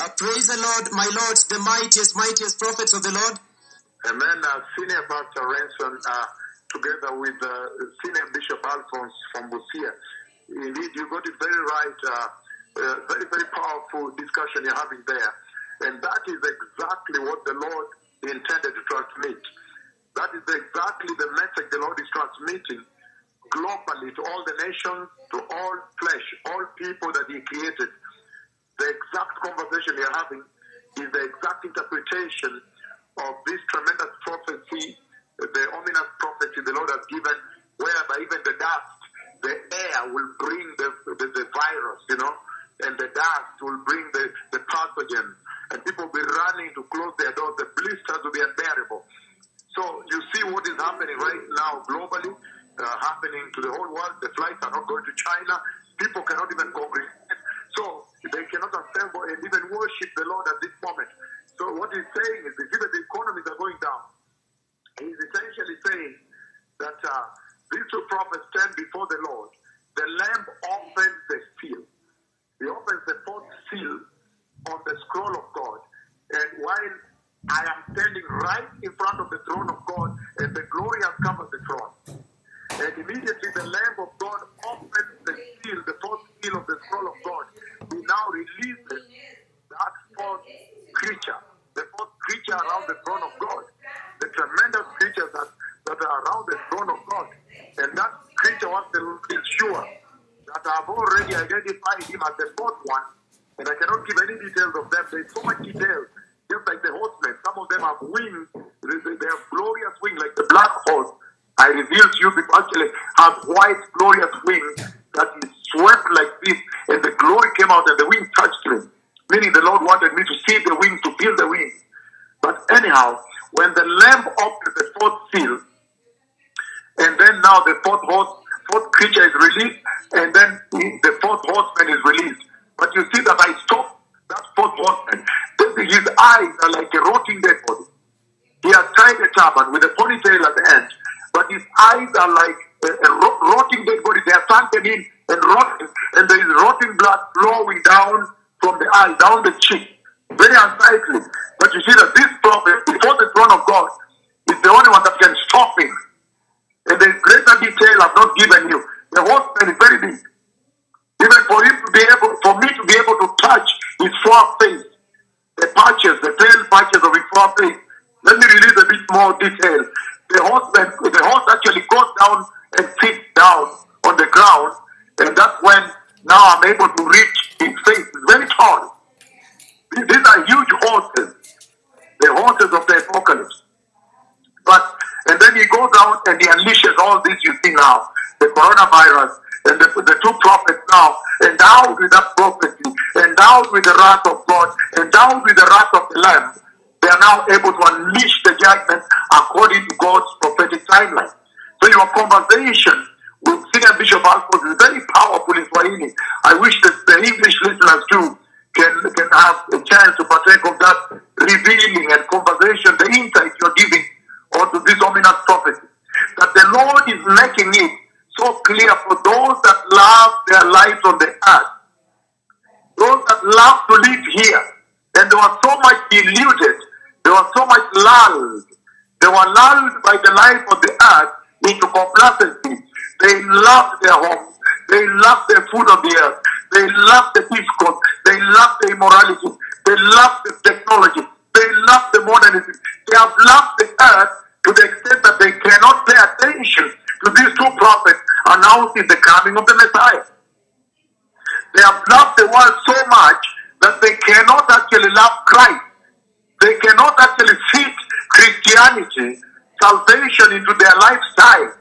Uh, praise the Lord, my Lord, the mightiest, mightiest prophets of the Lord. Amen. Uh, Senior Pastor Ransom, uh, together with uh, Senior Bishop Alphonse from Busia. Indeed, you got it very right. Uh, uh, very, very powerful discussion you're having there. And that is exactly what the Lord intended to transmit. That is exactly the message the Lord is transmitting globally to all the nations, to all flesh, all people that He created. The exact conversation you're having is the exact interpretation of this tremendous prophecy, the ominous prophecy the Lord has given, whereby even the dust, the air will bring the, the, the virus, you know, and the dust will bring the, the pathogen, and people will be running to close their doors. The blisters will be unbearable. So you see what is happening right now globally, uh, happening to the whole world. The flights are not going to China. People cannot even congregate. So they cannot assemble and even worship the Lord at this moment. So what he's saying is, even the economies are going down. He's essentially saying that uh, these two prophets stand before the Lord. The Lamb opens the seal. He opens the fourth seal on the scroll of God. And while I am standing right in front of the throne of God, and the glory has covered the throne. And immediately the Lamb of God opens the seal, the fourth seal of the scroll of God. He now releases fourth creature, the fourth creature around the throne of God, the tremendous creatures that, that are around the throne of God. And that creature wants to ensure that I've already identified him as the fourth one, and I cannot give any details of them. There's so much detail, just like the horsemen. Some of them have wings, they they have glorious wings, like the black horse. I revealed to you people actually have white glorious wings that is swept like this, and the glory came out and the wings touched him. Meaning the Lord wanted me to see the wings, to feel the wings. But anyhow, when the lamb opened the fourth seal, and then now the fourth horse, fourth creature is released, and then the horseman is released. But you see that I stopped that fourth horseman. His eyes are like a rotting dead body. He has tied a turban with a ponytail at the end, but his eyes are like uh, uh, a, a rotting dead body. They are sunken in and rotting, and there is rotting blood flowing down from the eye, down the cheek. Very unsightly. But you see that this prophet, before the throne of God, is the only one that can stop him. And the greater detail I've not given you. The horseman is very big. Be able, for me to be able to touch his foreface, the patches, the tail patches of his foreface. Let me release a bit more detail. The horseman, the horse actually goes down and sits down on the ground, and that's when now I'm able to reach his face. It's very tall. These these are huge horses, the horses of the apocalypse. But and then he goes out and he unleashes all this you see now, the coronavirus and the, the two prophets now, endowed with that prophecy, endowed with the wrath of God, endowed with the wrath of the Lamb. They are now able to unleash the judgment according to God's prophetic timeline. So your conversation with Senior Bishop Alphonse is very powerful in Swahili. I wish that the English listeners too can, can have a chance to partake of that revealing and conversation, the insight you're giving onto this ominous prophecy. That the Lord is making it so clear for those that love their lives on the earth, those that love to live here. And they were so much deluded, they were so much lulled. They were lulled by the life of the earth into complacency. They loved their homes. They loved the food of the earth. They loved the discourse. They loved the immorality. They loved the technology. They loved the modernism. They have loved the earth to the extent that they cannot pay attention to these two prophets announcing the coming of the Messiah. They have loved the world so much that they cannot actually love Christ. They cannot actually fit Christianity, salvation into their lifestyle.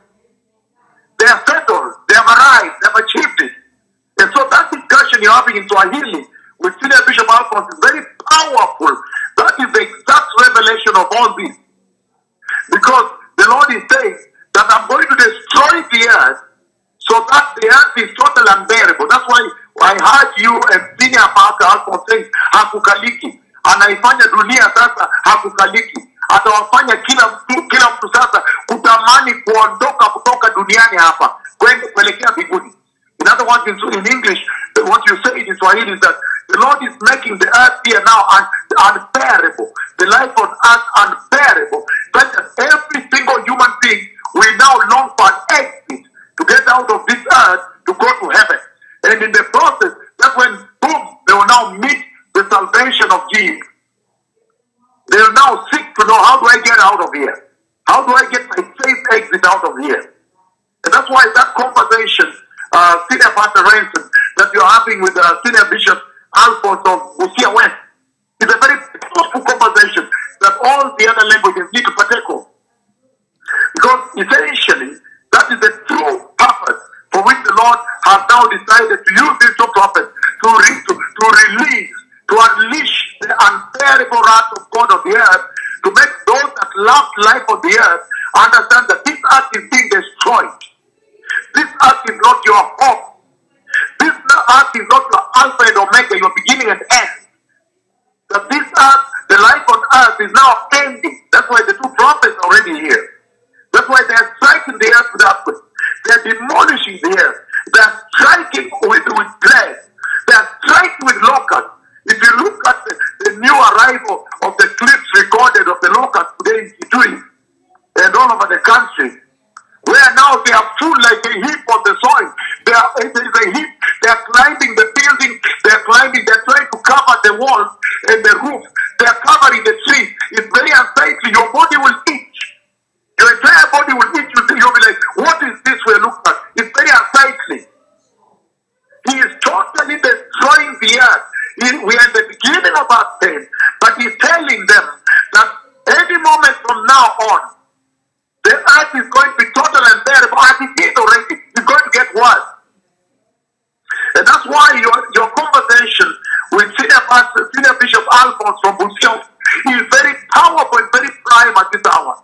They are settled. They have arrived. They have achieved it. And so that discussion you're having in Swahili with Senior Bishop Alphonse is very powerful. That is the exact revelation of all this. Because the Lord is saying that I'm going to destroy the earth so that the earth is totally unbearable. That's why I heard you and Senior Pastor Alphonse saying hakukaliki. Anaifanya dunia sasa hakukaliki. Atawafanya kila mtu kila mtu sasa kutamani kuondoka kutoka duniani hapa kwenda kuelekea mbinguni. In other words, in, in English, what you say in Swahili is that The Lord is making the earth here now un- unbearable. The life on earth unbearable. And in the process, that's when, boom, they will now meet the salvation of Jesus. They will now seek to know how do I get out of here? How do I get my safe exit out of here? And that's why that conversation, uh, Senior Pastor Ransom, that you're having with uh, Senior Bishop Alphonse of Busia West, is a very powerful conversation that all the other languages need to partake of. Because essentially, that is the true purpose for which the Lord has now decided to use these two prophets to, re- to, to release, to unleash the unbearable wrath of God on the earth, to make those that love life on the earth understand that this earth is being destroyed. This earth is not your hope. This earth is not your Alpha and Omega, your beginning and end. That this earth, the life on earth is now ending. That's why the two prophets are already here. That's why they are striking the earth with earthquake. They are demolishing the earth. They are striking with, with plagues. They are striking with locusts. If you look at the, the new arrival of the clips recorded of the locusts today in Kitui and all over the country, where now they are full like a heap on the soil. They are, there is a heap. They are climbing the building. They are climbing. They are trying to cover the walls and the roof. They are covering the trees. It's very unsightly. Your body will itch. Your entire body will itch. You think you'll be like, what is this we're looking at? It's very unsightly. He is totally destroying the earth. He- we are in the beginning of our pain, but he's telling them that any moment from now on, the earth is going to be total and bearable, as it is already. It's And that's why your, your conversation with Senior Pastor, Senior Bishop Alphonse from Busia is very powerful and very prime at this hour.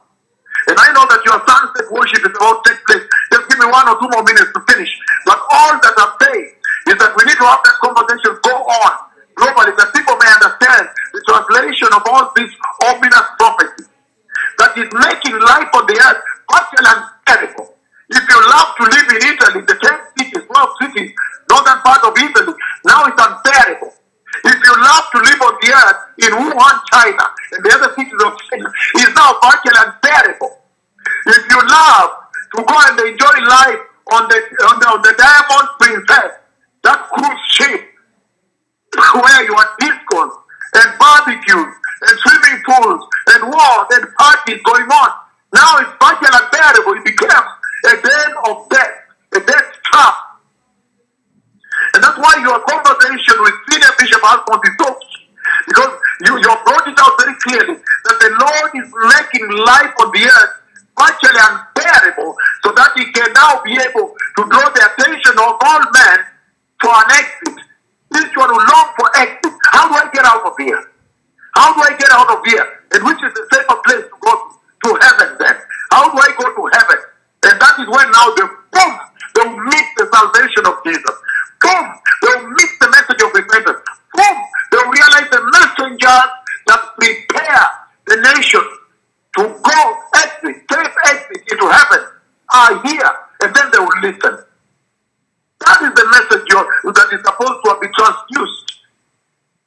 And I know that your sunset worship is about to take place. Just give me one or two more minutes to finish. But all that I'm saying is that we need to have that conversation go on globally that people may understand the translation of all these ominous prophecies that is making life on the earth partial and terrible. If you love to live in Italy, the 10 cities, 12 cities, northern part of Italy, now it's unbearable. If you love to live on the earth in Wuhan, China, and the other cities of China, it's now partial and bearable. If you love to go and enjoy life on the on the, on the Diamond Princess, that cruise ship, where you are discos and barbecues and swimming pools and wars and parties going on. Now it's partial and bearable. It becomes of death, a death trap. And that's why your conversation with Senior Bishop Alphonse is so key. Because you, you brought it out very clearly that the Lord is making life on the earth partially unbearable so that he can now be able to draw the attention of all men for an exit. Each one will long for exit. How do I get out of here? How do I get out of here? And which is the safer place to go to? To heaven then. How do I go to heaven? That is when now the boom, they will meet the salvation of Jesus. Boom, they will meet the message of repentance. Boom, they will realize the messengers that prepare the nation to go exit, safe exit into heaven are here. And then they will listen. That is the message that is supposed to be transduced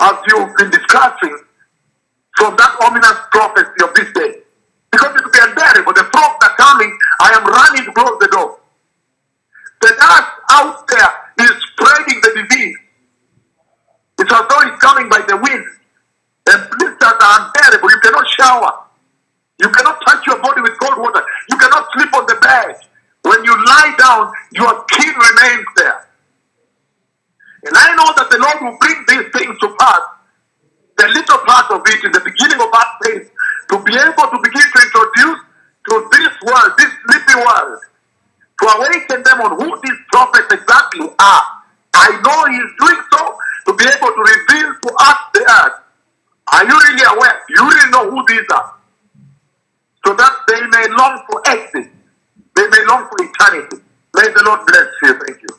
as you've been discussing from that ominous prophecy of this day. Because it will be unbearable. The frogs are coming. I am running to close the door. The dust out there is spreading the disease. It's as though it's coming by the wind. And blisters are unbearable. You cannot shower. You cannot touch your body with cold water. You cannot sleep on the bed. When you lie down, your king remains there. And I know that the Lord will bring these things to pass. The little part of it in the beginning of our faith to be able to begin to introduce to this world, this sleepy world, to awaken them on who these prophets exactly are. I know He is doing so to be able to reveal to us the earth. Are you really aware? You really know who these are? So that they may long for exit. They may long for eternity. May the Lord bless you. Thank you.